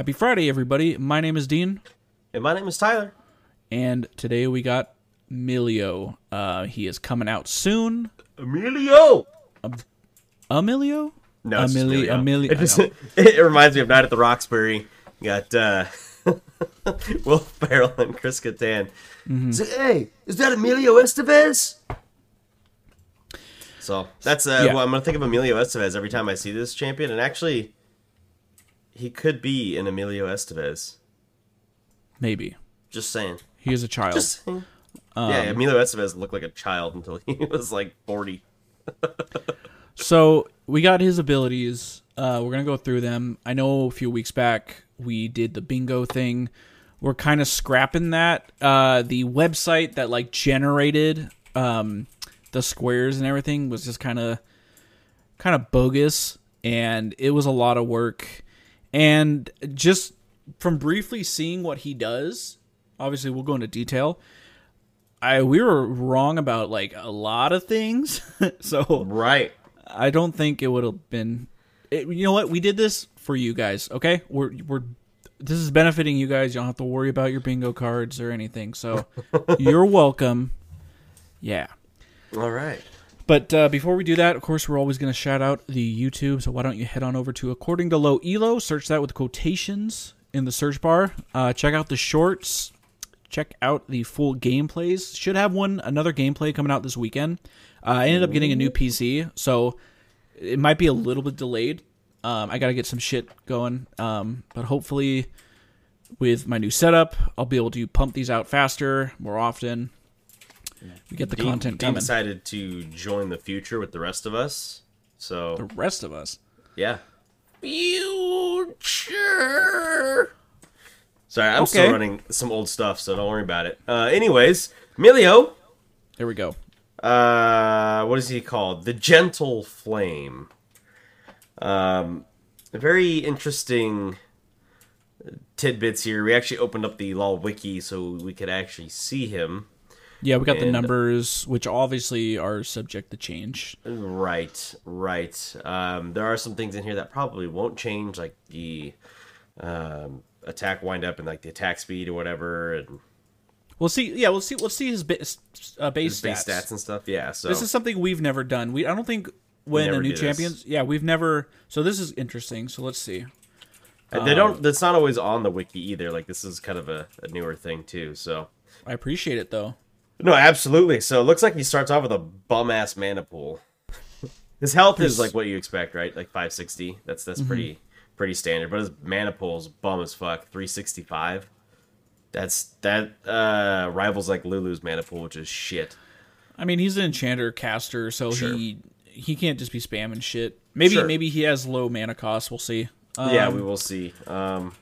Happy Friday, everybody. My name is Dean, And my name is Tyler. and today we got Emilio. Uh, he is coming out soon. Emilio. Emilio? No, Emilio. Emilio. It, just, it reminds me of Night at the Roxbury. You got uh, Will Ferrell and Chris Kattan. Mm-hmm. Say, hey, is that Emilio Estevez? So that's uh, Yeah. well, I'm gonna think of Emilio Estevez every time I see this champion, and actually, he could be an Emilio Estevez. Maybe. Just saying. He is a child. Just saying. Um, yeah, Emilio Estevez looked like a child until he was like 40. So we got his abilities. Uh, we're gonna go through them. I know a few weeks back we did the bingo thing. We're kind of scrapping that. Uh, the website that like generated um, the squares and everything was just kind of kind of bogus, and it was a lot of work. And just from briefly seeing what he does, obviously we'll go into detail. I we were wrong about like a lot of things, so Right. I don't think it would have been. It, you know what? We did this for you guys. Okay, we're we're. This is benefiting you guys. You don't have to worry about your bingo cards or anything. So you're welcome. Yeah. All right. But uh, before we do that, of course, we're always going to shout out the YouTube. So why don't you head on over to According to Low Elo, search that with quotations in the search bar. Uh, check out the shorts. Check out the full gameplays. Should have one another gameplay coming out this weekend. Uh, I ended up getting a new PC, so it might be a little bit delayed. Um, I got to get some shit going, um, but hopefully, with my new setup, I'll be able to pump these out faster, more often. We get the Dean, content Dean coming. decided to join the future with the rest of us. So The rest of us. yeah. Future. Sorry, I'm Okay. still running some old stuff, so don't worry about it. Uh, anyways, Milio. Here we go. uh, what is he called? The Gentle Flame. Um, very interesting tidbits here. We actually opened up the LOL wiki so we could actually see him. Yeah, we got the numbers, which obviously are subject to change. Right, right. Um, there are some things in here that probably won't change, like the um, attack wind up and like the attack speed or whatever, and We'll see. Yeah, we'll see. We'll see his base, uh, base, his base stats. stats and stuff. Yeah, so This is something we've never done. We I don't think when a new this. champions. Yeah, we've never. So this is interesting. So let's see. and they don't. That's not always on the wiki either. Like this is kind of a, a newer thing too. So I appreciate it though. No, absolutely. So it looks like he starts off with a bum ass mana pool. His health is like what you expect, right? Like 560. That's Mm-hmm. that's pretty pretty standard. But his mana pool's bum as fuck. 365. That's that uh rivals like Lulu's mana pool, which is shit. I mean, he's an enchanter caster, so Sure. he he can't just be spamming shit. Maybe Sure. maybe he has low mana cost. We'll see. Um, yeah, we will see. Um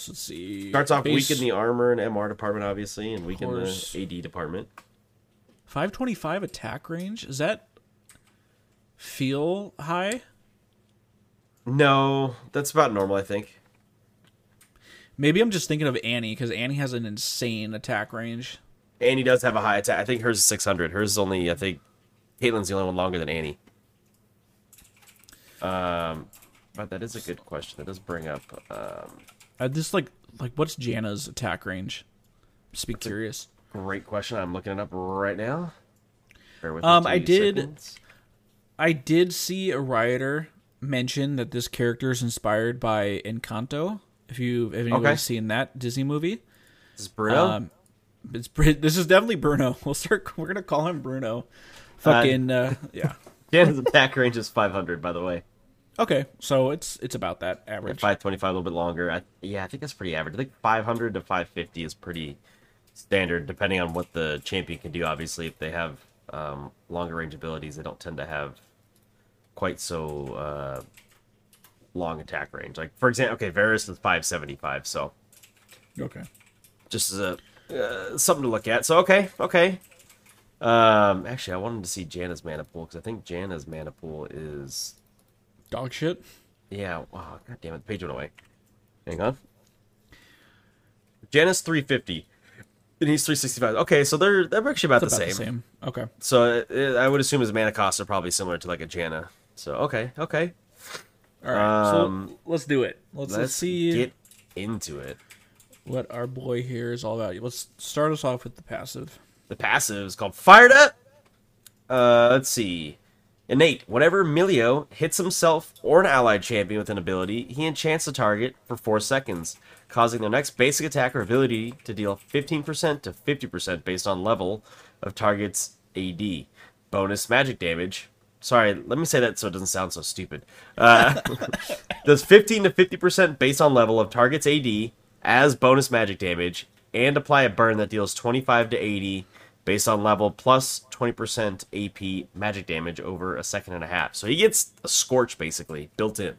so let's see. starts off Base weak in the armor and MR department, obviously, and weak in the AD department. 525 attack range. Is that feel high? No, that's about normal, I think. Maybe I'm just thinking of Annie because Annie has an insane attack range. Annie does have a high attack. I think hers is 600. Hers is only, I think, Caitlyn's the only one longer than Annie. Um, but that is a good question. That does bring up. Um, Uh, this like like what's Janna's attack range? Just be curious. great question. I'm looking it up right now. Bear with Um, I did- seconds. I did see a rioter mention that this character is inspired by Encanto. If you if anybody's Okay. seen that Disney movie, This is Bruno. um, it's this is definitely Bruno. We'll start. We're gonna call him Bruno. Fucking uh, yeah. Janna's attack range is 500, by the way. Okay, so it's it's about that average. 525, a little bit longer. I, yeah, I think that's pretty average. I think 500 to 550 is pretty standard, depending on what the champion can do. Obviously, if they have um, longer range abilities, they don't tend to have quite so uh, long attack range. Like, for example, okay, Varus is 575, so Okay. just as a uh, something to look at. So, okay, okay. Um, actually, I wanted to see Janna's mana pool because I think Janna's mana pool is Dog shit. Yeah. Oh, God damn it. The page went away. Hang on. Janna's 350. And he's 365. Okay, so they're they're actually about, It's the, about same. the same. Okay. So uh, I would assume his mana costs are probably similar to like a Janna. So okay, okay. All right. Um, so let's do it. Let's, let's, Let's see. get into it. What our boy here is all about. Let's start us off with the passive. The passive is called Fired Up. Uh, let's see. Innate. Whenever Milio hits himself or an allied champion with an ability, he enchants the target for 4 seconds, causing their next basic attack or ability to deal 15% to 50% based on level of target's AD. Bonus magic damage. Sorry, let me say that so it doesn't sound so stupid. Uh, does 15 to 50% based on level of target's AD as bonus magic damage, and apply a burn that deals 25 to 80 based on level plus 20% AP magic damage over a second and a half. So he gets a scorch basically built in.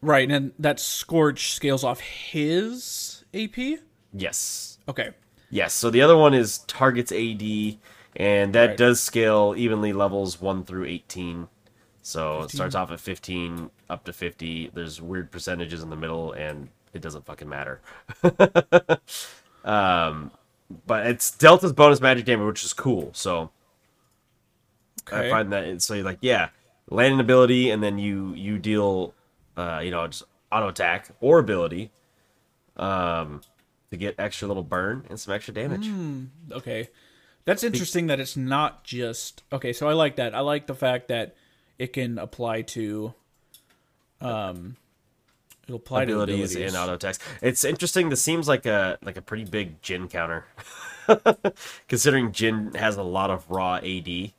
Right, and that scorch scales off his AP. Yes. Okay. Yes. So the other one is targets AD, and that Right. does scale evenly levels 1 through 18. So 15. it starts off at 15 up to 50. There's weird percentages in the middle, and it doesn't fucking matter. um, but it's Delta's bonus magic damage, which is cool. So I find that it's so you're like, yeah, land an ability, and then you you deal, uh, you know, just auto attack or ability, um, to get extra little burn and some extra damage. Okay. That's interesting that it's not just Okay, so I like that. I like the fact that it can apply to um it'll apply abilities, to abilities. and auto attacks. It's interesting. This seems like a like a pretty big Jhin counter, considering Jhin has a lot of raw AD.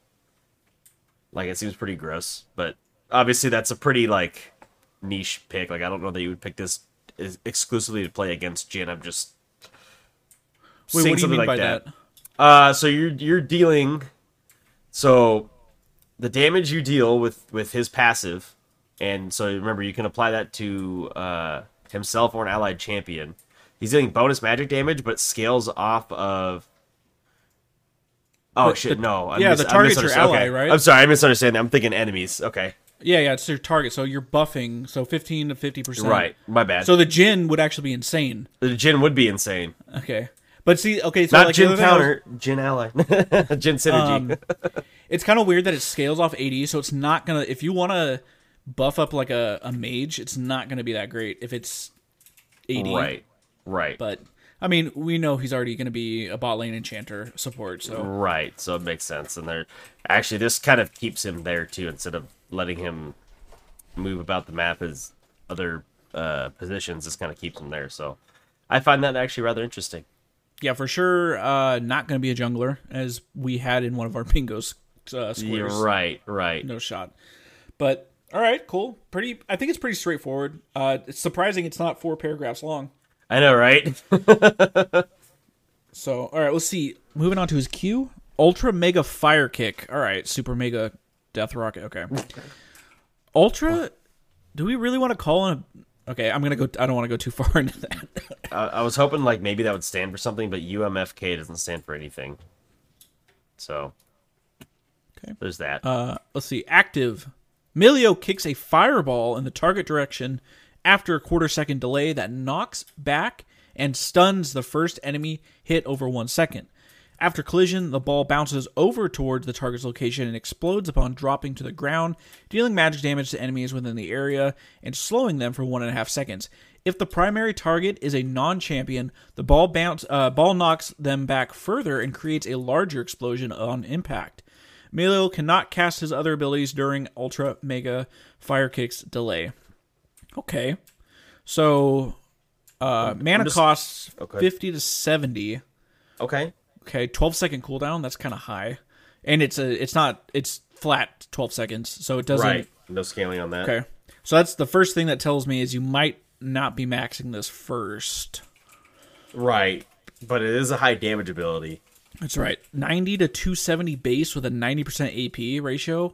Like it seems pretty gross, but obviously that's a pretty like niche pick. Like I don't know that you would pick this exclusively to play against Jhin. I'm just Wait, seeing what do you something like that. that? Uh, so you're you're dealing, so the damage you deal with with his passive, and so remember you can apply that to uh, himself or an allied champion. He's dealing bonus magic damage, but scales off of. Oh shit! the- No, I yeah, the I target's your ally, Okay. right? I'm sorry, I misunderstand. That I'm thinking enemies. Okay, Yeah, yeah, it's your target. So you're buffing, so 15 to 50%. right. My bad. So the Jhin would actually be insane. the Jhin would be insane. Okay. But see, okay, so Not like the thing I was- counter, Jhin ally, Jhin synergy. Um, it's kind of weird that it scales off AD, so it's not gonna. If you want to buff up like a, a mage, it's not gonna be that great if it's AD. right, right. But I mean, we know he's already gonna be a bot lane enchanter support, so Right, so it makes sense. And they're actually this kind of keeps him there too, instead of letting him move about the map as other uh, positions. This kind of keeps him there. So I find that actually rather interesting. yeah, for sure. Uh, not gonna be a jungler as we had in one of our bingo s- uh, squares. You're right, right. No shot. But all right, cool. Pretty. I think it's pretty straightforward. Uh, it's surprising it's not four paragraphs long. I know, right? So, all right, let's see. Moving on to his Q, Ultra Mega Fire Kick. All right, Super Mega Death Rocket. Okay. Ultra. Do we really want to call him? A, okay, I'm gonna go. I don't want to go too far into that. I, I was hoping like maybe that would stand for something, but UMFK doesn't stand for anything. So Okay. there's that. Uh, let's see. Active. Milio kicks a fireball in the target direction after a quarter second delay that knocks back and stuns the first enemy hit over one second. After collision, the ball bounces over towards the target's location and explodes upon dropping to the ground, dealing magic damage to enemies within the area and slowing them for one and a half seconds. If the primary target is a non-champion, the ball bounce uh, ball knocks them back further and creates a larger explosion on impact. Milio cannot cast his other abilities during Ultra Mega Fire Kick's delay. Okay. So uh mana just- costs Okay. 50 to 70. okay. Okay, 12 second cooldown, that's kind of high. And it's a it's not it's flat 12 seconds, so it doesn't Right. No scaling on that. Okay. So that's the first thing that tells me is you might not be maxing this first. Right. But it is a high damage ability. That's right. 90 to 270 base with a 90% AP ratio.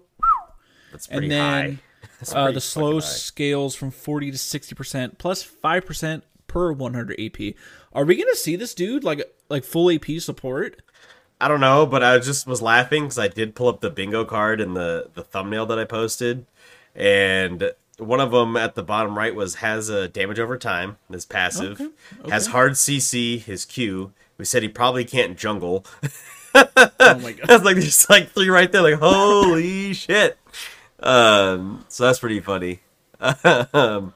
That's pretty and then high. Uh, the slow scales from 40 to 60% plus 5% per 100 AP. Are we going to see this dude like like full AP support? I don't know, but I just was laughing because I did pull up the bingo card in the the thumbnail that I posted, and one of them at the bottom right was has a damage over time. His passive Okay, has hard CC. His Q. We said he probably can't jungle. Oh my god. That's like there's like three right there. Like holy shit. Um, so that's pretty funny. um,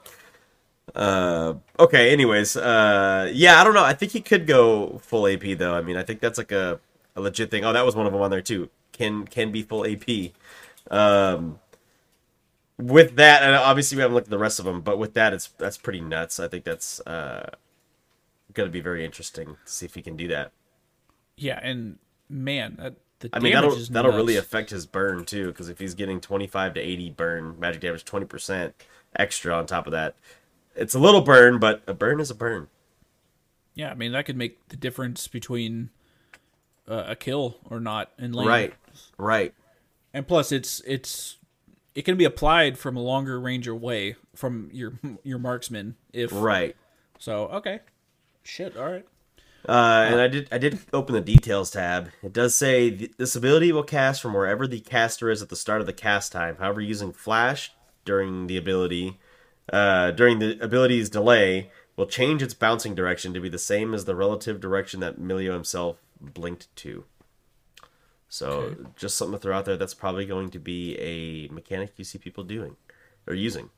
Uh, okay. Anyways, uh, yeah, I don't know. I think he could go full AP though. I mean, I think that's like a, a legit thing. Oh, that was one of them on there too. Can can be full AP. Um, with that, and obviously we haven't looked at the rest of them, but with that, it's that's pretty nuts. I think that's uh, going to be very interesting to see if he can do that. Yeah, and man, that, the I mean, that'll that'll really affect his burn too, because if he's getting twenty five to eighty burn, magic damage twenty percent extra on top of that, it's a little burn, but a burn is a burn. Yeah, I mean that could make the difference between uh, a kill or not in lane. Right, right. And plus, it's it's it can be applied from a longer range away from your your marksman. If Right. so, okay, shit, all right. Uh, and I did I did open the details tab. It does say this ability will cast from wherever the caster is at the start of the cast time. However, using flash during the ability uh, during the ability's delay will change its bouncing direction to be the same as the relative direction that Milio himself blinked to. So just something to throw out there. That's probably going to be a mechanic you see people doing or using.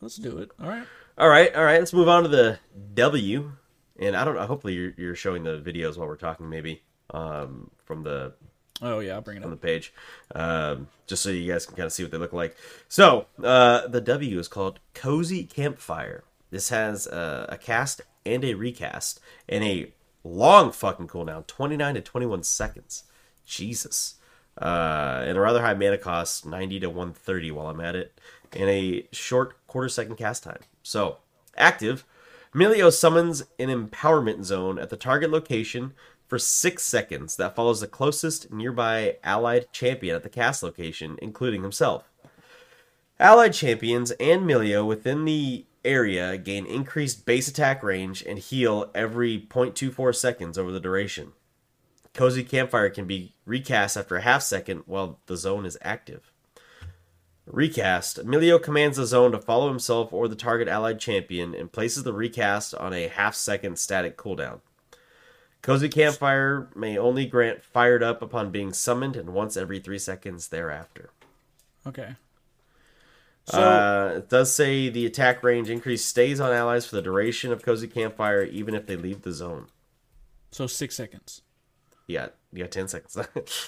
Let's do it. All right. All right, all right. Let's move on to the W. And I don't know. Hopefully, you're, you're showing the videos while we're talking, maybe um, from the Oh yeah, I'll bring it on the page, um, just so you guys can kind of see what they look like. So uh, the W is called Cozy Campfire. This has uh, a cast and a recast and a long fucking cooldown, 29 to 21 seconds. Jesus. Uh, and a rather high mana cost, 90 to 130 while I'm at it, and a short quarter second cast time. So, active, Milio summons an empowerment zone at the target location for six seconds that follows the closest nearby allied champion at the cast location, including himself. Allied champions and Milio within the area gain increased base attack range and heal every 0.24 seconds over the duration. Cozy Campfire can be recast after a half second while the zone is active. Recast. Emilio commands the zone to follow himself or the target allied champion and places the recast on a half second static cooldown. Cozy Campfire may only grant fired up upon being summoned and once every three seconds thereafter. Okay. So uh, it does say the attack range increase stays on allies for the duration of Cozy Campfire, even if they leave the zone. so six seconds. Yeah, yeah, ten seconds.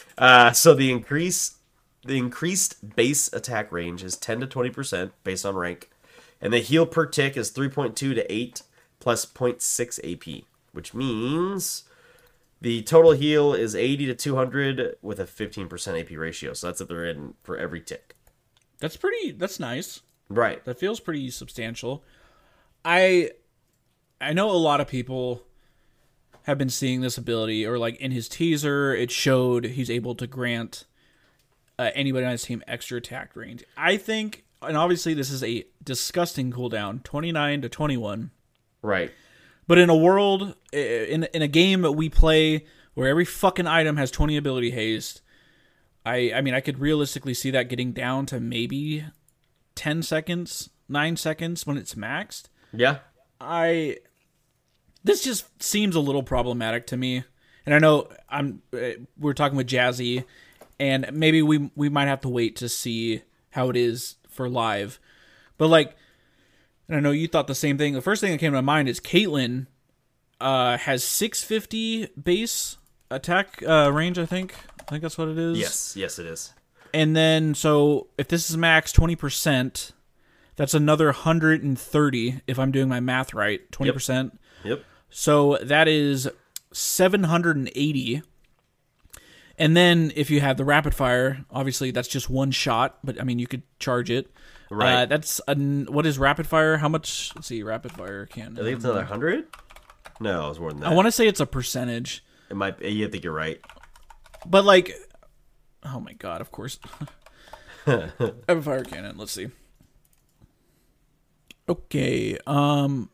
uh, so the increase the increased base attack range is ten to twenty percent based on rank, and the heal per tick is three point two to eight plus 0.6 AP, which means the total heal is eighty to two hundred with a fifteen percent AP ratio. So that's if they're in for every tick. That's pretty. That's nice. Right. That feels pretty substantial. I I know a lot of people have been seeing this ability, or like in his teaser, it showed he's able to grant uh, anybody on his team extra attack range. I think, and obviously this is a disgusting cooldown, twenty nine to twenty one. Right. But in a world, in in a game that we play where every fucking item has twenty ability haste, I I mean I could realistically see that getting down to maybe ten seconds, nine seconds when it's maxed. Yeah. I this just seems a little problematic to me. And I know I'm uh, we're talking with Jazzy and maybe we we might have to wait to see how it is for live. But like and I know you thought the same thing. The first thing that came to my mind is Caitlyn uh has 650 base attack uh range, I think. I think that's what it is. Yes. Yes, it is. And then, so if this is max 20%, that's another 130 if I'm doing my math right. 20%. Yep. So that is 780. And then if you have the rapid fire, obviously that's just one shot, but I mean, you could charge it. Right. Uh, that's a, what is rapid fire? How much? Let's see, rapid fire can. I think it's another hundred. No, it was more than that. I want to say it's a percentage, it might. You think you're right. but like, oh my god, of course. rapid fire cannon. Let's see. Okay. Um.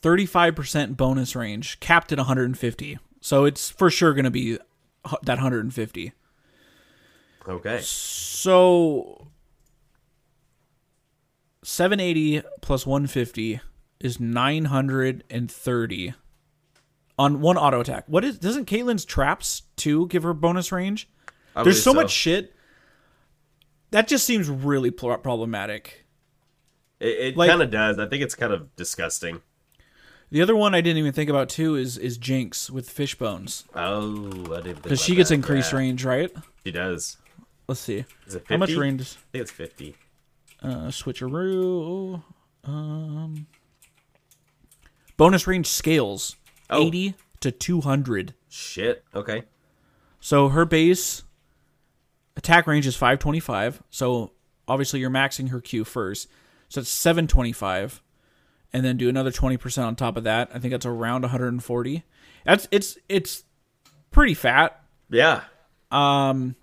35% bonus range, capped at 150. So it's for sure going to be that 150. Okay. So 780 plus 150 is 930 on one auto attack. What is doesn't Caitlyn's traps too give her bonus range? I There's so believe much shit that just seems really pl- problematic. It, it Like- kind of does. I think it's kind of disgusting. The other one I didn't even think about too is is Jinx with fish bones Oh, I didn't because she gets that. increased Yeah, range, right? She does. Let's see Is it 50? how much range. I think it's fifty. Uh, switcheroo. Um, bonus range scales Oh. eighty to two hundred. Shit. Okay. So her base attack range is 525. So obviously you're maxing her Q first. So it's 725 and then do another 20% on top of that. I think that's around 140. That's it's it's pretty fat. Yeah. Um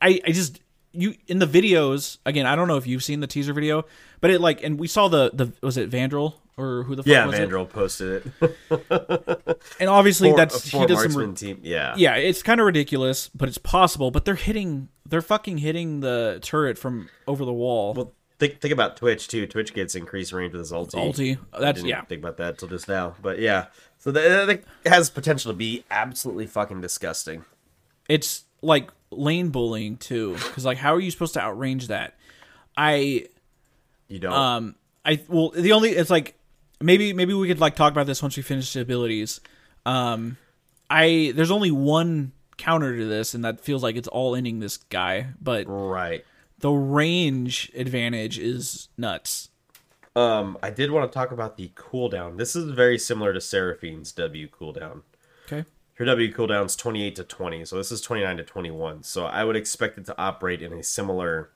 I I just you in the videos again, I don't know if you've seen the teaser video, but it like and we saw the the was it Vandrel or who the fuck Yeah. was it? Vandrel posted it. And obviously For- that's for he does some team. Yeah. yeah, it's kind of ridiculous, but it's possible. But they're hitting, they're fucking hitting the turret from over the wall. Well, think think about Twitch too. Twitch gets increased range with his ulti. Ulti, I that's didn't yeah. think about that till just now, but yeah. So that, that has potential to be absolutely fucking disgusting. It's like lane bullying too, because like how are you supposed to outrange that? I You don't. um I well the only it's like maybe maybe we could like talk about this once we finish the abilities. Um, I there's only one counter to this, and that feels like it's all ending this guy, but right. The range advantage is nuts. Um, I did want to talk about the cooldown. This is very similar to Seraphine's W cooldown. Okay. Her W cooldown's 28 to 20, so this is 29 to 21. So I would expect it to operate in a similar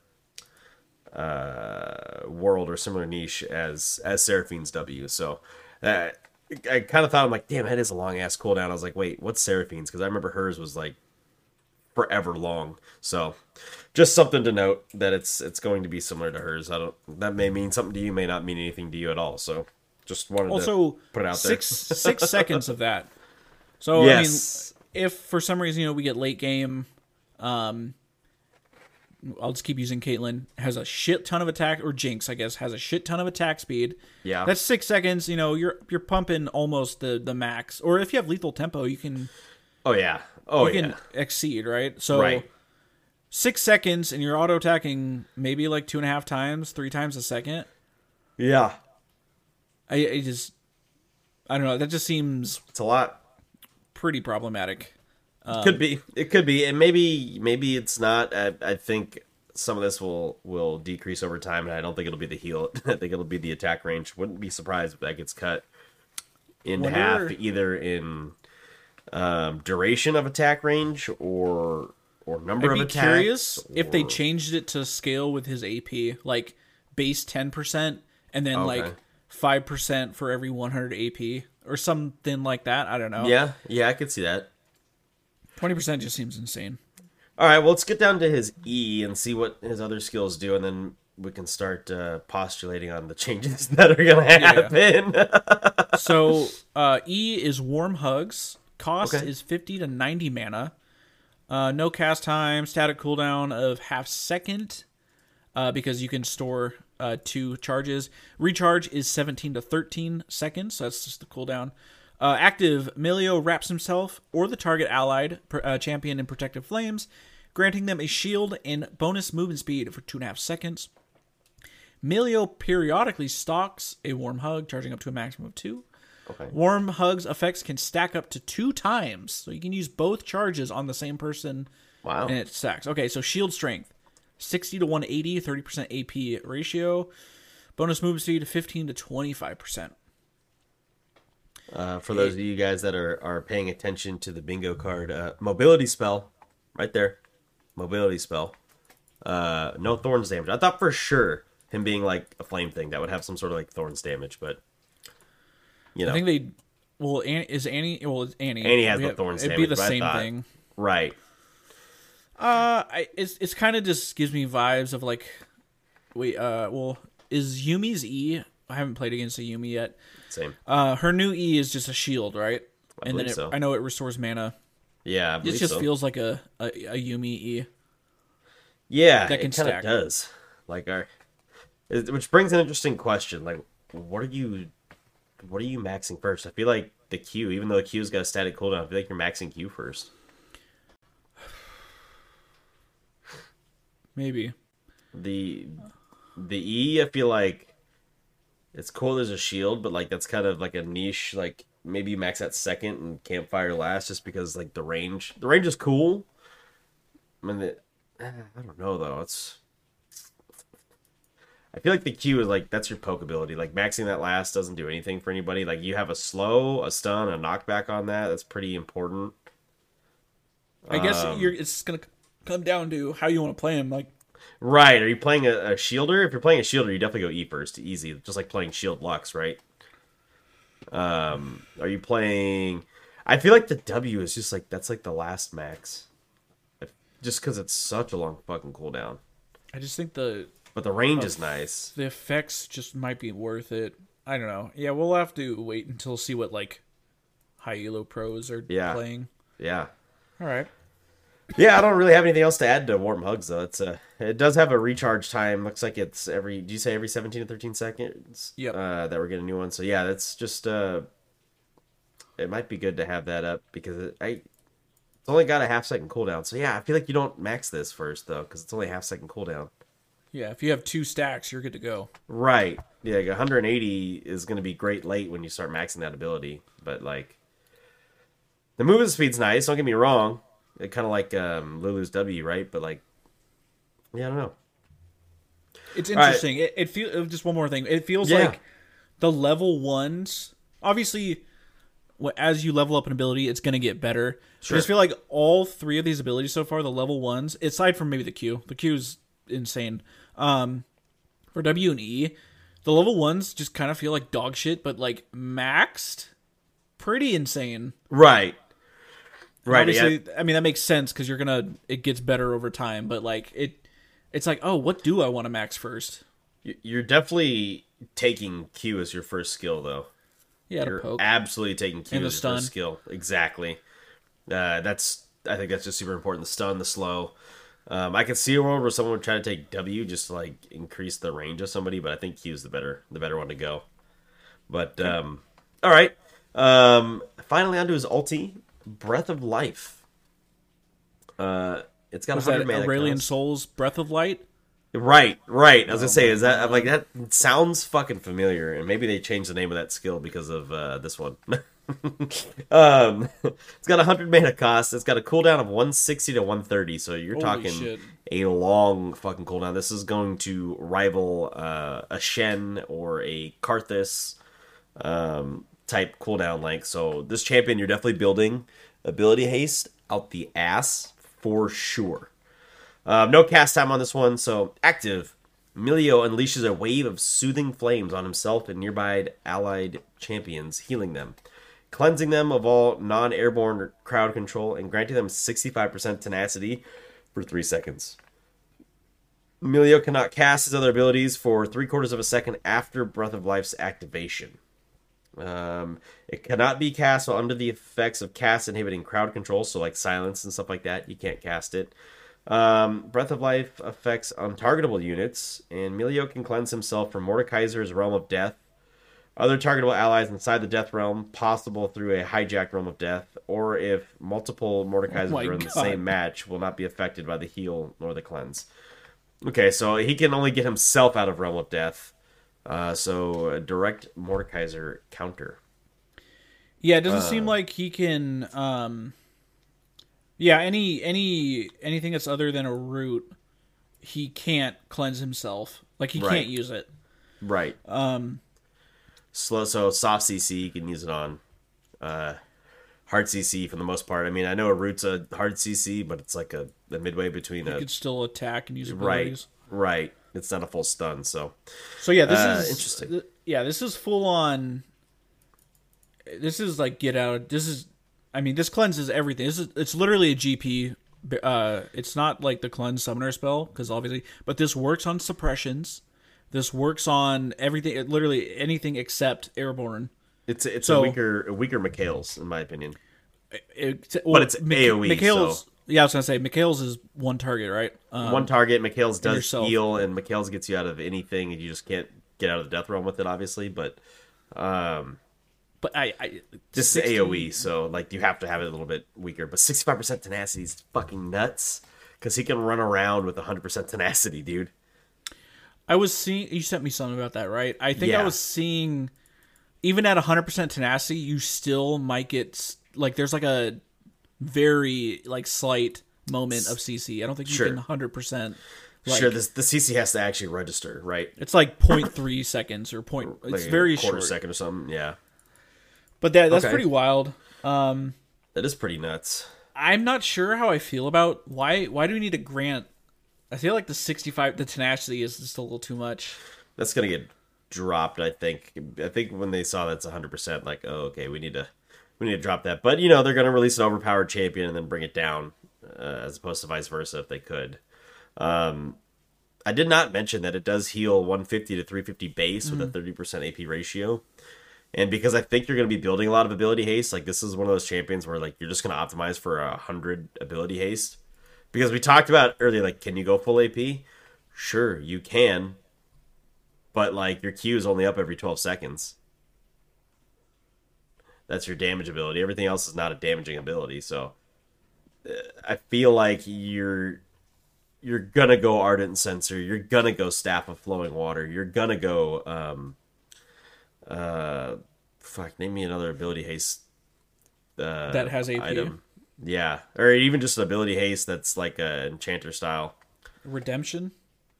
uh, world or similar niche as as Seraphine's W. So uh, I kind of thought I'm like, damn, that is a long ass cooldown. I was like, wait, what's Seraphine's? Because I remember hers was like forever long. So just something to note that it's it's going to be similar to hers. I don't. That may mean something to you, may not mean anything to you at all. So just wanted also to put it out there. six six seconds of that. So Yes. I mean, if for some reason you know we get late game, um, I'll just keep using Caitlyn has a shit ton of attack or Jinx I guess has a shit ton of attack speed. Yeah. that's six seconds. You know you're you're pumping almost the the max. Or if you have lethal tempo, you can Oh yeah. Oh you yeah. can exceed right. So Right. six seconds and you're auto attacking maybe like two and a half times, three times a second. Yeah. I, I just I don't know. That just seems It's a lot. pretty problematic. could be. It could be, and maybe maybe it's not. I, I think some of this will will decrease over time, and I don't think it'll be the heal. I think it'll be the attack range. Wouldn't be surprised if that gets cut in Wonder- half, either in um, duration of attack range or or number I'd of be attacks. curious if they changed it to scale with his AP, like base ten percent, and then Okay. like five percent for every one hundred AP, or something like that. I don't know. Yeah, yeah, I could see that. twenty percent just seems insane. All right, well, let's get down to his E and see what his other skills do, and then we can start uh, postulating on the changes that are going to happen. so uh, E is warm hugs. Cost Okay. is fifty to ninety mana. Uh, no cast time. Static cooldown of half second. Uh, because you can store uh, two charges. Recharge is 17 to 13 seconds. So that's just the cooldown. Uh, active, Milio wraps himself or the target allied per, uh, champion in protective flames, granting them a shield and bonus movement speed for two and a half seconds. Milio periodically stalks a warm hug, charging up to a maximum of two. Okay. Warm hugs effects can stack up to two times, so you can use both charges on the same person Wow. and it stacks. Okay, so shield strength 60 to 180, 30% AP ratio. Bonus movement speed 15 to 25%. Uh, for those of you guys that are, are paying attention to the bingo card, uh, mobility spell, right there, mobility spell. Uh, no thorns damage. I thought for sure him being like a flame thing that would have some sort of like thorns damage, but you know, I think they. Well, Annie, is Annie. Well, it's Annie. Annie has We the have- thorns It'd be the same thought- thing. right? Uh, I, it's it's kind of just gives me vibes of like, wait, uh, well, is Yuumi's E? I haven't played against a Yuumi yet. Same. Uh, her new E is just a shield, right? I and then it, so. I know it restores mana. Yeah, It just so. feels like a, a a Yuumi E. yeah, that can it kind of stack. does. Like our, which brings an interesting question. Like, what are you, what are you maxing first? I feel like the Q, even though the Q's got a static cooldown, I feel like you're maxing Q first. Maybe. the the E I feel like It's cool there's a shield, but like that's kind of like a niche. Like maybe you max at second and campfire last, just because like the range. The range is cool. I mean, the, I don't know though. It's I feel like the Q is like that's your poke ability. Like maxing that last doesn't do anything for anybody. Like you have a slow, a stun, a knockback on that. That's pretty important. I guess Um, you're. It's gonna come down to how you want to play him. Like, Right. Are you playing a, a shielder? If you're playing a shielder, you definitely go E first, easy, just like playing Shield Lux, right? Um, are you playing? I feel like the W is just like that's like the last max, just because it's such a long fucking cooldown. I just think the But the range is nice. the effects just might be worth it. I don't know. Yeah, we'll have to wait until see what like high elo pros are Yeah. playing. Yeah. All right. Yeah, I don't really have anything else to add to Warm Hugs though. It's a it does have a recharge time. Looks like it's every. Do you say every seventeen to thirteen seconds? Yep. Uh, that we're getting a new one. So yeah, that's just uh, it might be good to have that up because it, I it's only got a half second cooldown. So yeah, I feel like you don't max this first though because it's only a half second cooldown. Yeah, if you have two stacks, you're good to go. Right. Yeah, like 180 is going to be great late when you start maxing that ability, but like the movement speed's nice. Don't get me wrong. It kind of like um, Lulu's W, right? But like, yeah, I don't know. It's right. interesting. It, it feels just one more thing. It feels Yeah. like the level ones. Obviously, as you level up an ability, it's going to get better. But I just feel like all three of these abilities so far, the level ones, aside from maybe the Q, the Q is insane. Um, for W and E, the level ones just kind of feel like dog shit, but like maxed, pretty insane. Right. Right. Obviously, yeah. I mean that makes sense because you're gonna it gets better over time. But like it, it's like oh, what do I want to max first? You- You're definitely taking Q as your first skill, though. Yeah, You're poke. absolutely taking Q And as your first skill. Exactly. Uh, that's I think that's just super important. The stun, the slow. Um, I could see a world where someone would try to take W just to like increase the range of somebody, but I think Q is the better the better one to go. But um, all right. Um, finally, onto his ulti, Breath of Life. Uh, it's got that 100 mana Aurelion. Sol's Breath of Light? Right, right. I was gonna say, is that I'm like that sounds fucking familiar, and maybe they changed the name of that skill because of uh, this one. um, it's got a hundred mana cost. It's got a cooldown of 160 to 130. So you're Holy talking shit. a long fucking cooldown. This is going to rival uh, a Shen or a Karthus um, type cooldown length. So this champion, you're definitely building ability haste out the ass for sure. Um, no cast time on this one, so active. Milio unleashes a wave of soothing flames on himself and nearby allied champions, healing them, cleansing them of all non airborne crowd control, and granting them 65% tenacity for 3 seconds. Milio cannot cast his other abilities for three quarters of a second after Breath of Life's activation. Um, it cannot be cast while under the effects of cast inhibiting crowd control, so like silence and stuff like that. You can't cast it. Um, Breath of Life affects untargetable units, and Milio can cleanse himself from Mordekaiser's Realm of Death, other targetable allies inside the Death Realm, possible through a hijacked Realm of Death, or if multiple Mordekaisers Oh are in the same match, will not be affected by the heal nor the cleanse. Okay, so he can only get himself out of Realm of Death. Uh, so a direct Mordekaiser counter. Yeah, it doesn't Uh. seem like he can. um Yeah, any any anything that's other than a root, he can't cleanse himself. Like he Right. can't use it. Right. Um. Slow. So soft CC, you can use it on. Uh, hard CC for the most part. I mean, I know a root's a hard CC, but it's like a the midway between He a could still attack and use right, abilities. right. It's not a full stun, so So yeah, this Uh, is interesting. th- yeah, this is full on. This is like get out. This is, I mean, this cleanses everything. This is it's literally a GP. Uh, it's not like the cleanse summoner spell because obviously, but this works on suppressions. This works on everything. It, literally anything except airborne. it's it's So- a weaker a weaker Mikael's in my opinion. It, But it's AoE, Mikael's, so- yeah, I was gonna say Mikael's is one target, right? Um, One target, Mikael's does yourself. heal, and Mikael's gets you out of anything, and you just can't get out of the death realm with it, obviously. But um, but I, I Just 60 AOE, so like you have to have it a little bit weaker. But 65% tenacity is fucking nuts because he can run around with 100% tenacity, dude. I was seeing you sent me something about that, right? I think I was seeing even at 100% tenacity, you still might get like there's like a very like slight moment of CC. I don't think you Sure. can 100%. Like, sure, this, the CC has to actually register, right? It's like 0.3 seconds or point. It's Like very quarter short. second or something. Yeah, But that that's Okay. pretty wild. Um, that is pretty nuts. I'm not sure how I feel about why why do we need to grant I feel like the 65 the tenacity is just a little too much. That's gonna get dropped. I think. I think when they saw that's 100, percent like, oh, okay, we need to we need to drop that. But you know, they're gonna release an overpowered champion and then bring it down, uh, as opposed to vice versa if they could. Um, I did not mention that it does heal 150 to 350 base with a 30 percent AP ratio. And because I think you're going to be building a lot of ability haste, like this is one of those champions where like you're just going to optimize for a hundred ability haste. Because we talked about earlier, like, can you go full AP? Sure, you can, but like your Q is only up every 12 seconds. That's your damage ability. Everything else is not a damaging ability. So uh, I feel like you're you're gonna go ardent censer. You're gonna go staff of flowing water. You're gonna go um uh fuck. Name me another ability haste uh, That has AP. Yeah, or even just an ability haste that's like a enchanter style. Redemption.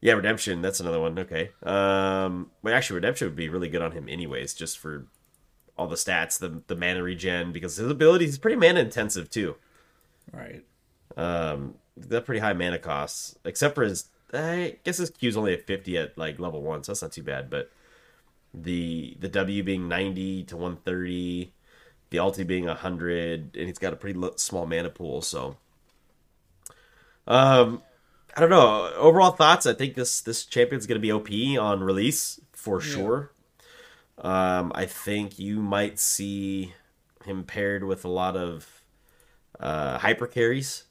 Yeah, redemption. That's another one. Okay. Um, well, actually, redemption would be really good on him, anyways, just for all the stats, the the mana regen, because his ability is pretty mana intensive too. Right. Um, that pretty high mana costs, except for his. I guess his Q's only at fifty at like level one, so that's not too bad. But the the W being ninety to one thirty, the ulti being hundred, and he's got a pretty small mana pool. So, um, I don't know. Overall thoughts? I think this this champion's gonna be OP on release for sure. Um, I think you might see him paired with a lot of uh, hyper carries.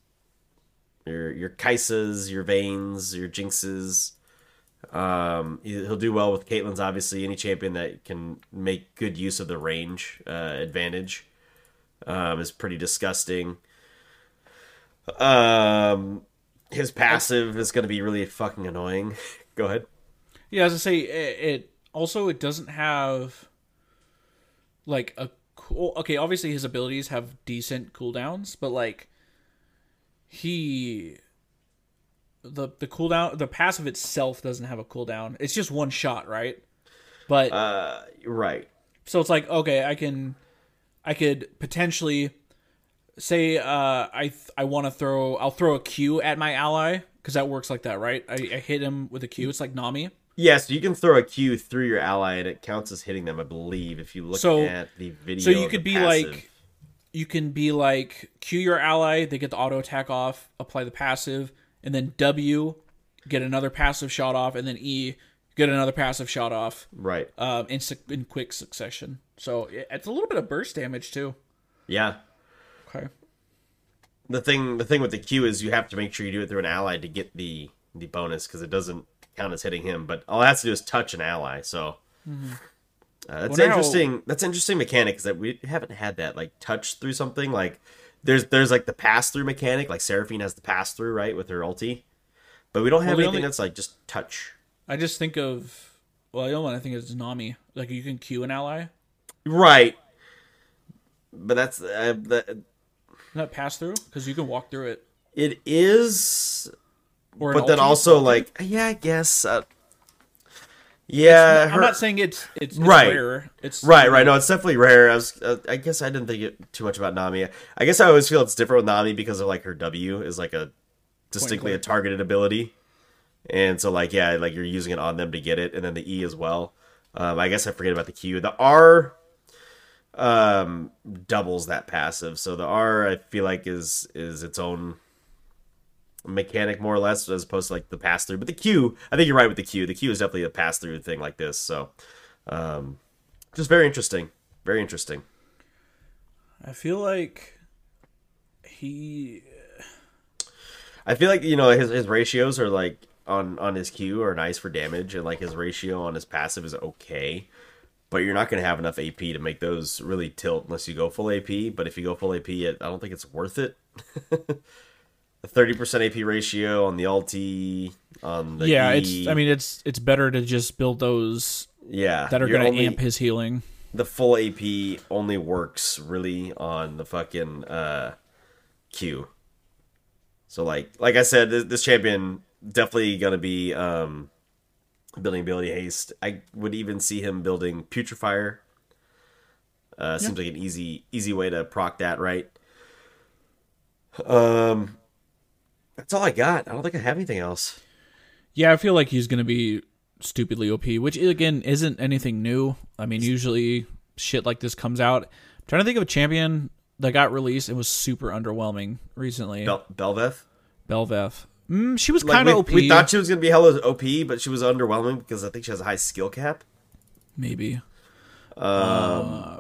Your your Kai'Sas, your Vaynes, your Jinxes. Um, he- he'll do well with Caitlyn's. Obviously, any champion that can make good use of the range uh, advantage um, is pretty disgusting. Um, his passive is going to be really fucking annoying. Go ahead. Yeah, as I say, it, it also it doesn't have like a cool. Okay, obviously his abilities have decent cooldowns, but like he the the cooldown the passive itself doesn't have a cooldown. It's just one shot, right? But Uh, right. so it's like okay, I can I could potentially say uh I th- I want to throw I'll throw a Q at my ally because that works like that, right? I, I hit him with a Q. It's like Nami. Yes, you can throw a Q through your ally, and it counts as hitting them. I believe if you look So- at the video. so you could be passive. like you can be like Q your ally, they get the auto attack off, apply the passive, and then W get another passive shot off, and then E get another passive shot off right. um, in su- in quick succession. So it's a little bit of burst damage too. Yeah. Okay. the thing the thing with the Q is you have to make sure you do it through an ally to get the the bonus because it doesn't count as hitting him. But all it has to do is touch an ally. So uh, that's Wonder how- interesting. That's interesting mechanic is that we haven't had that like touch through something like there's there's like the pass through mechanic like Seraphine has the pass through right with her ulti, but we don't have the anything only- that's like just touch. I just think of well, the only one I think is Nami. Like you can Q an ally, Right. But that's uh, that, not pass through because you can walk through it. it is Or but then also like yeah i guess uh, yeah I'm not saying it's it's, it's Right. rare. It's right right. no it's definitely rare. I was uh, i guess i didn't think it too much about nami. I guess i always feel it's different with nami because of like her w is like a distinctly a targeted ability. And so like yeah like you're using it on them to get it and then the e as well. Um, i guess i forget about the q. The r um doubles that passive. So the r i feel like is is its own mechanic more or less as opposed to like the pass through but the q i think you're right with the q. The q is definitely a pass through thing like this so um just very interesting. Very interesting. I feel like he i feel like you know his, his ratios are like on on his q are nice for damage and like his ratio on his passive is okay. But you're not going to have enough ap to make those really tilt unless you go full ap but if you go full ap it, i don't think it's worth it a 30% ap ratio on the ulti on the yeah, E. it's. I mean, it's it's better to just build those yeah that are going to amp his healing. the full AP only works really on the fucking uh, Q. So like like I said, this, this champion definitely gonna be um, building ability haste. I would even see him building putrifier. Uh, Seems like an easy easy way to proc that, right? Um, that's all I got. I don't think I have anything else. Yeah, I feel like he's going to be stupidly OP, which again isn't anything new. I mean, usually shit like this comes out. I'm trying to think of a champion that got released and was super underwhelming recently. Bel- Bel'Veth. Bel'Veth. Mm, she was Like, kind of we, OP. we thought she was gonna be hella OP, but she was underwhelming because I think she has a high skill cap. maybe. Um,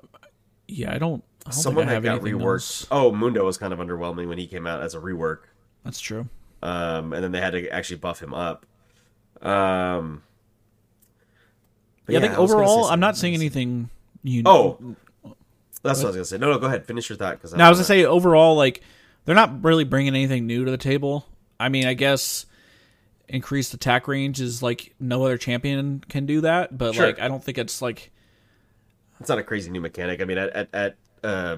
yeah, I don't. I don't Someone think I that got reworked. else. Oh, Mundo was kind of underwhelming when he came out as a rework, That's true. um, and then they had to actually buff him up. Um, but Yeah, I think was overall, I'm not seeing anything. You Oh, that's what I was gonna say. No, no, go ahead. Finish your thought. Because No, I was gonna say overall, like they're not really bringing anything new to the table. I mean, I guess increased attack range is like no other champion can do that, but Sure. like I don't think it's like it's not a crazy new mechanic. I mean, at at, at uh,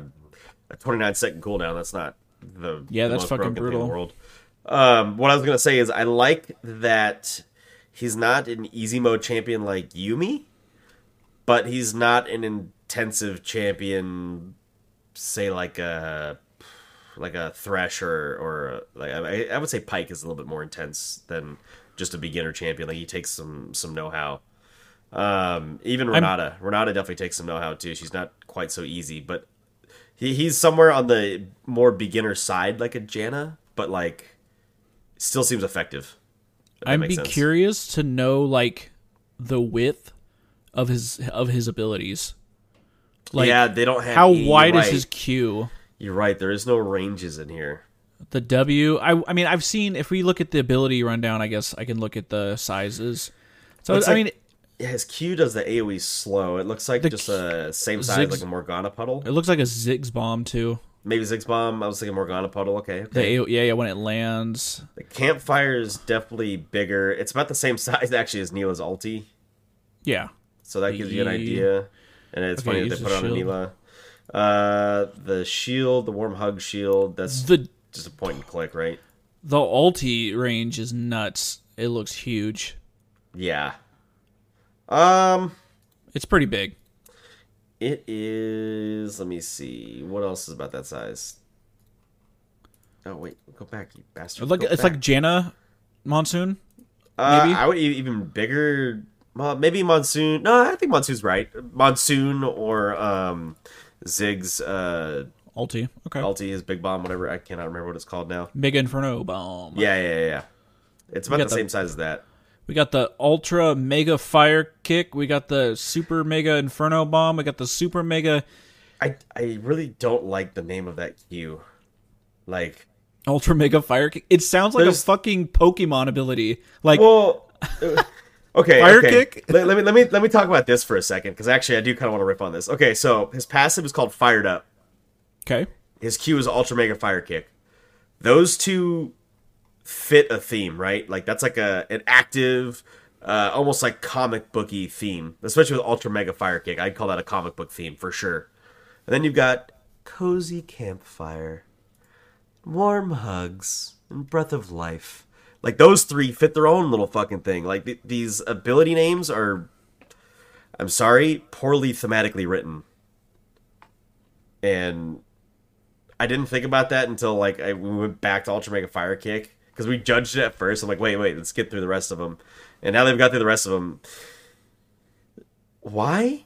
a 29 second cooldown, that's not the Yeah, the that's fucking broken thing in brutal. world. Um, what I was gonna say is I like that he's not an easy mode champion like Yuumi, but he's not an intensive champion, say like a like a Thresh or or like I, I would say Pyke is a little bit more intense than just a beginner champion. Like he takes some some know how. Um, even Renata, Renata definitely takes some know how too. She's not quite so easy, but he, he's somewhere on the more beginner side, like a Janna, but like still seems effective. I'd be sense. curious to know like the width of his of his abilities. Like yeah, they don't have how E, wide you're is his Q? You're right. There is no ranges in here. The W. I I mean I've seen if we look at the ability rundown, I guess I can look at the sizes. So It's I like- mean his Q does the AOE slow. It looks like The just a same size Ziggs- like a Morgana puddle. it looks like a Ziggs bomb too. Maybe Ziggs bomb. I was thinking Morgana puddle. Okay, The okay. AO yeah yeah when it lands. The campfire is definitely bigger. It's about the same size actually as Nilah's ulti. Yeah. So that gives you an idea. And it's Okay, funny that they the put on a. Nilah. Uh, the shield, the warm hug shield. That's The just a point and click, right? the ulti range is nuts. It looks huge. Yeah. Um, It's pretty big. it is. Let me see. What else is about that size? Oh wait, go back, you bastard. Like it's back. like Janna Monsoon. Uh. I would even bigger. Well, maybe monsoon. No, I think monsoon's right. Monsoon or um, Ziggs uh, Ulti. Okay. ulti, is big bomb, whatever. I cannot remember what it's called now. Big Inferno bomb. Yeah, yeah, yeah. yeah. It's about the the- same size as that. We got the Ultra Mega Fire Kick. We got the Super Mega Inferno bomb. We got the Super Mega I I really don't like the name of that Q. Like, Ultra Mega Fire Kick. It sounds like There's- a fucking Pokemon ability. Like well, uh, okay, Fire okay. kick? Let, let me let me let me talk about this for a second because actually I do kind of want to rip on this. Okay, so his passive is called Fired Up. okay. his Q is Ultra Mega Fire Kick. Those two fit a theme, right? Like that's like a an active, uh, almost like comic booky theme, especially with Ultra Mega Fire Kick. I'd call that a comic book theme for sure. And then you've got cozy campfire, warm hugs, and breath of life. Like those three fit their own little fucking thing. Like th- these ability names are, I'm sorry, poorly thematically written. And I didn't think about that until like I we went back to Ultra Mega Fire Kick because we judged it at first. I'm like, wait, wait, let's get through the rest of them. And now they've got through the rest of them. Why?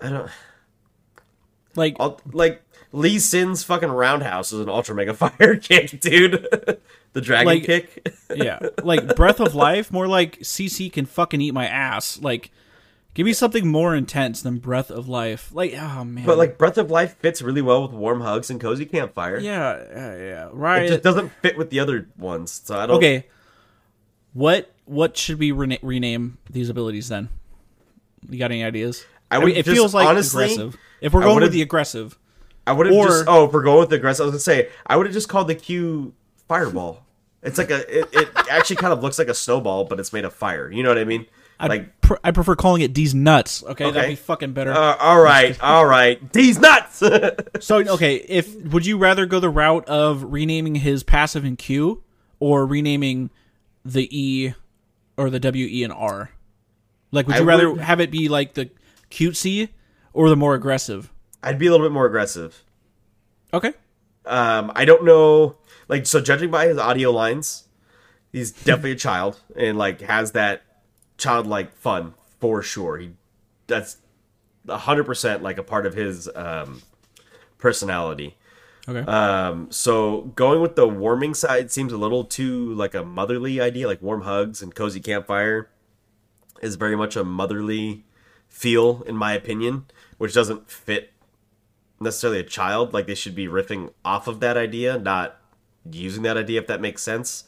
I don't Like I'll, like Lee Sin's fucking roundhouse is an Ultra Mega Fire Kick, dude. the Dragon Like- Kick. yeah, like Breath of Life. More like CC can fucking eat my ass. Like, give me something more intense than Breath of Life. Like, oh man. but like Breath of Life fits really well with warm hugs and cozy campfire. yeah, yeah, yeah. Right. It just doesn't fit with the other ones. So I don't. Okay. What what should we rena- rename these abilities then? You got any ideas? I would mean, it just- feels like honestly, aggressive. If we're going with the aggressive, I would have Or- just oh, if we're going with the aggressive, I was gonna say I would have just called the Q Fireball, It's like a. It, it actually kind of looks like a snowball, but it's made of fire. You know what I mean? I like, pr- I prefer calling it D's nuts. Okay, that'd be fucking better. uh, all right, all right. These nuts. so okay, if would you rather go the route of renaming his passive in Q or renaming the E or the W, E, and R? Like, would I you rather would- have it be like the cutesy or the more aggressive? I'd be a little bit more aggressive. Okay. Um, I don't know. Like, so judging by his audio lines, he's definitely a child and like has that childlike fun for sure. He that's a hundred percent like a part of his um, personality. Okay. Um, so going with the warming side seems a little too like a motherly idea, like warm hugs and cozy campfire is very much a motherly feel in my opinion, which doesn't fit necessarily a child. Like they should be riffing off of that idea, not using that idea if that makes sense.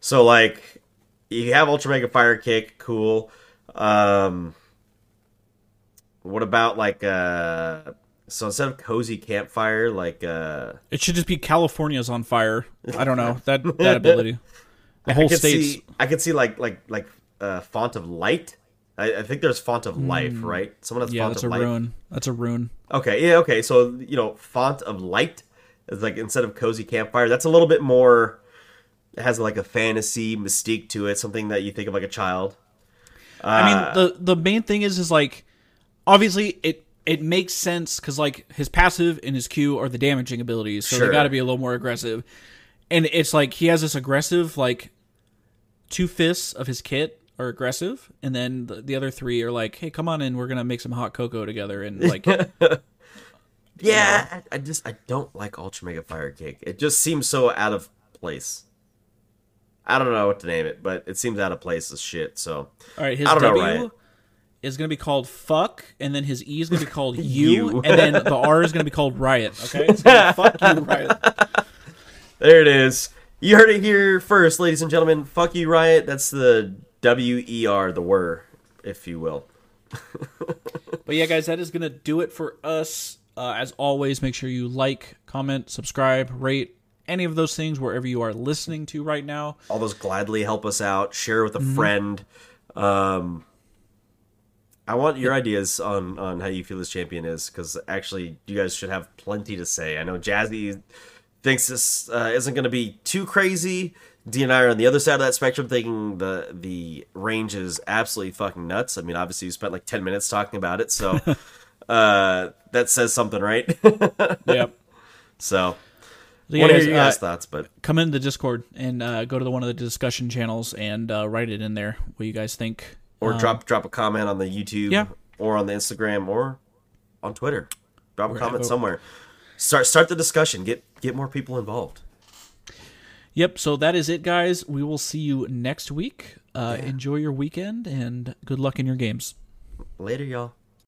So like you have Ultra Mega Fire Kick, cool. Um what about like uh so instead of cozy campfire, like uh it should just be California's on fire. I don't know that that ability. The whole I could state's see I could see like like like uh font of light. I, I think there's font of life, right? Someone has yeah, font that's of a life. rune. That's a rune. Okay, yeah, okay. So you know, font of light is like instead of cozy campfire, that's a little bit more. It has like a fantasy mystique to it, something that you think of like a child. I Uh, mean, the the main thing is is like obviously it it makes sense because like his passive and his Q are the damaging abilities, so Sure. they got to be a little more aggressive. And it's like he has this aggressive like two fifths of his kit are aggressive, and then the, the other three are like, hey, come on in, we're gonna make some hot cocoa together, and like Yeah, I, I just I don't like Ultra Mega Fire Kick. It just seems so out of place. I don't know what to name it, but it seems out of place as shit. So all right, his I don't know, W. Riot. Is gonna be called fuck, and then his E is gonna be called you, You. and then the R is gonna be called riot. Okay, it's gonna be fuck you, riot. there it is. You heard it here first, ladies and gentlemen. Fuck you, Riot. That's the W E R, the were, if you will. But yeah, guys, that is gonna do it for us. Uh, as always, make sure you like, comment, subscribe, rate any of those things wherever you are listening to right now. all those gladly help us out share with a Mm-hmm. friend um i want your ideas on on how you feel this champion is because actually you guys should have plenty to say i know jazzy thinks this uh, isn't going to be too crazy d and i are on the other side of that spectrum thinking the the range is absolutely fucking nuts i mean obviously you spent like 10 minutes talking about it so uh that says something right Yep. so So, yeah, want to hear your guys' uh, thoughts but come into the Discord and uh, go to the, one of the discussion channels and uh, write it in there what you guys think. or Um, drop drop a comment on the YouTube yeah. or on the Instagram or on Twitter. Drop a Or- comment somewhere. Start start the discussion. Get get more people involved. Yep. So that is it, guys. We will see you next week. Uh, Enjoy your weekend and good luck in your games. Later, y'all.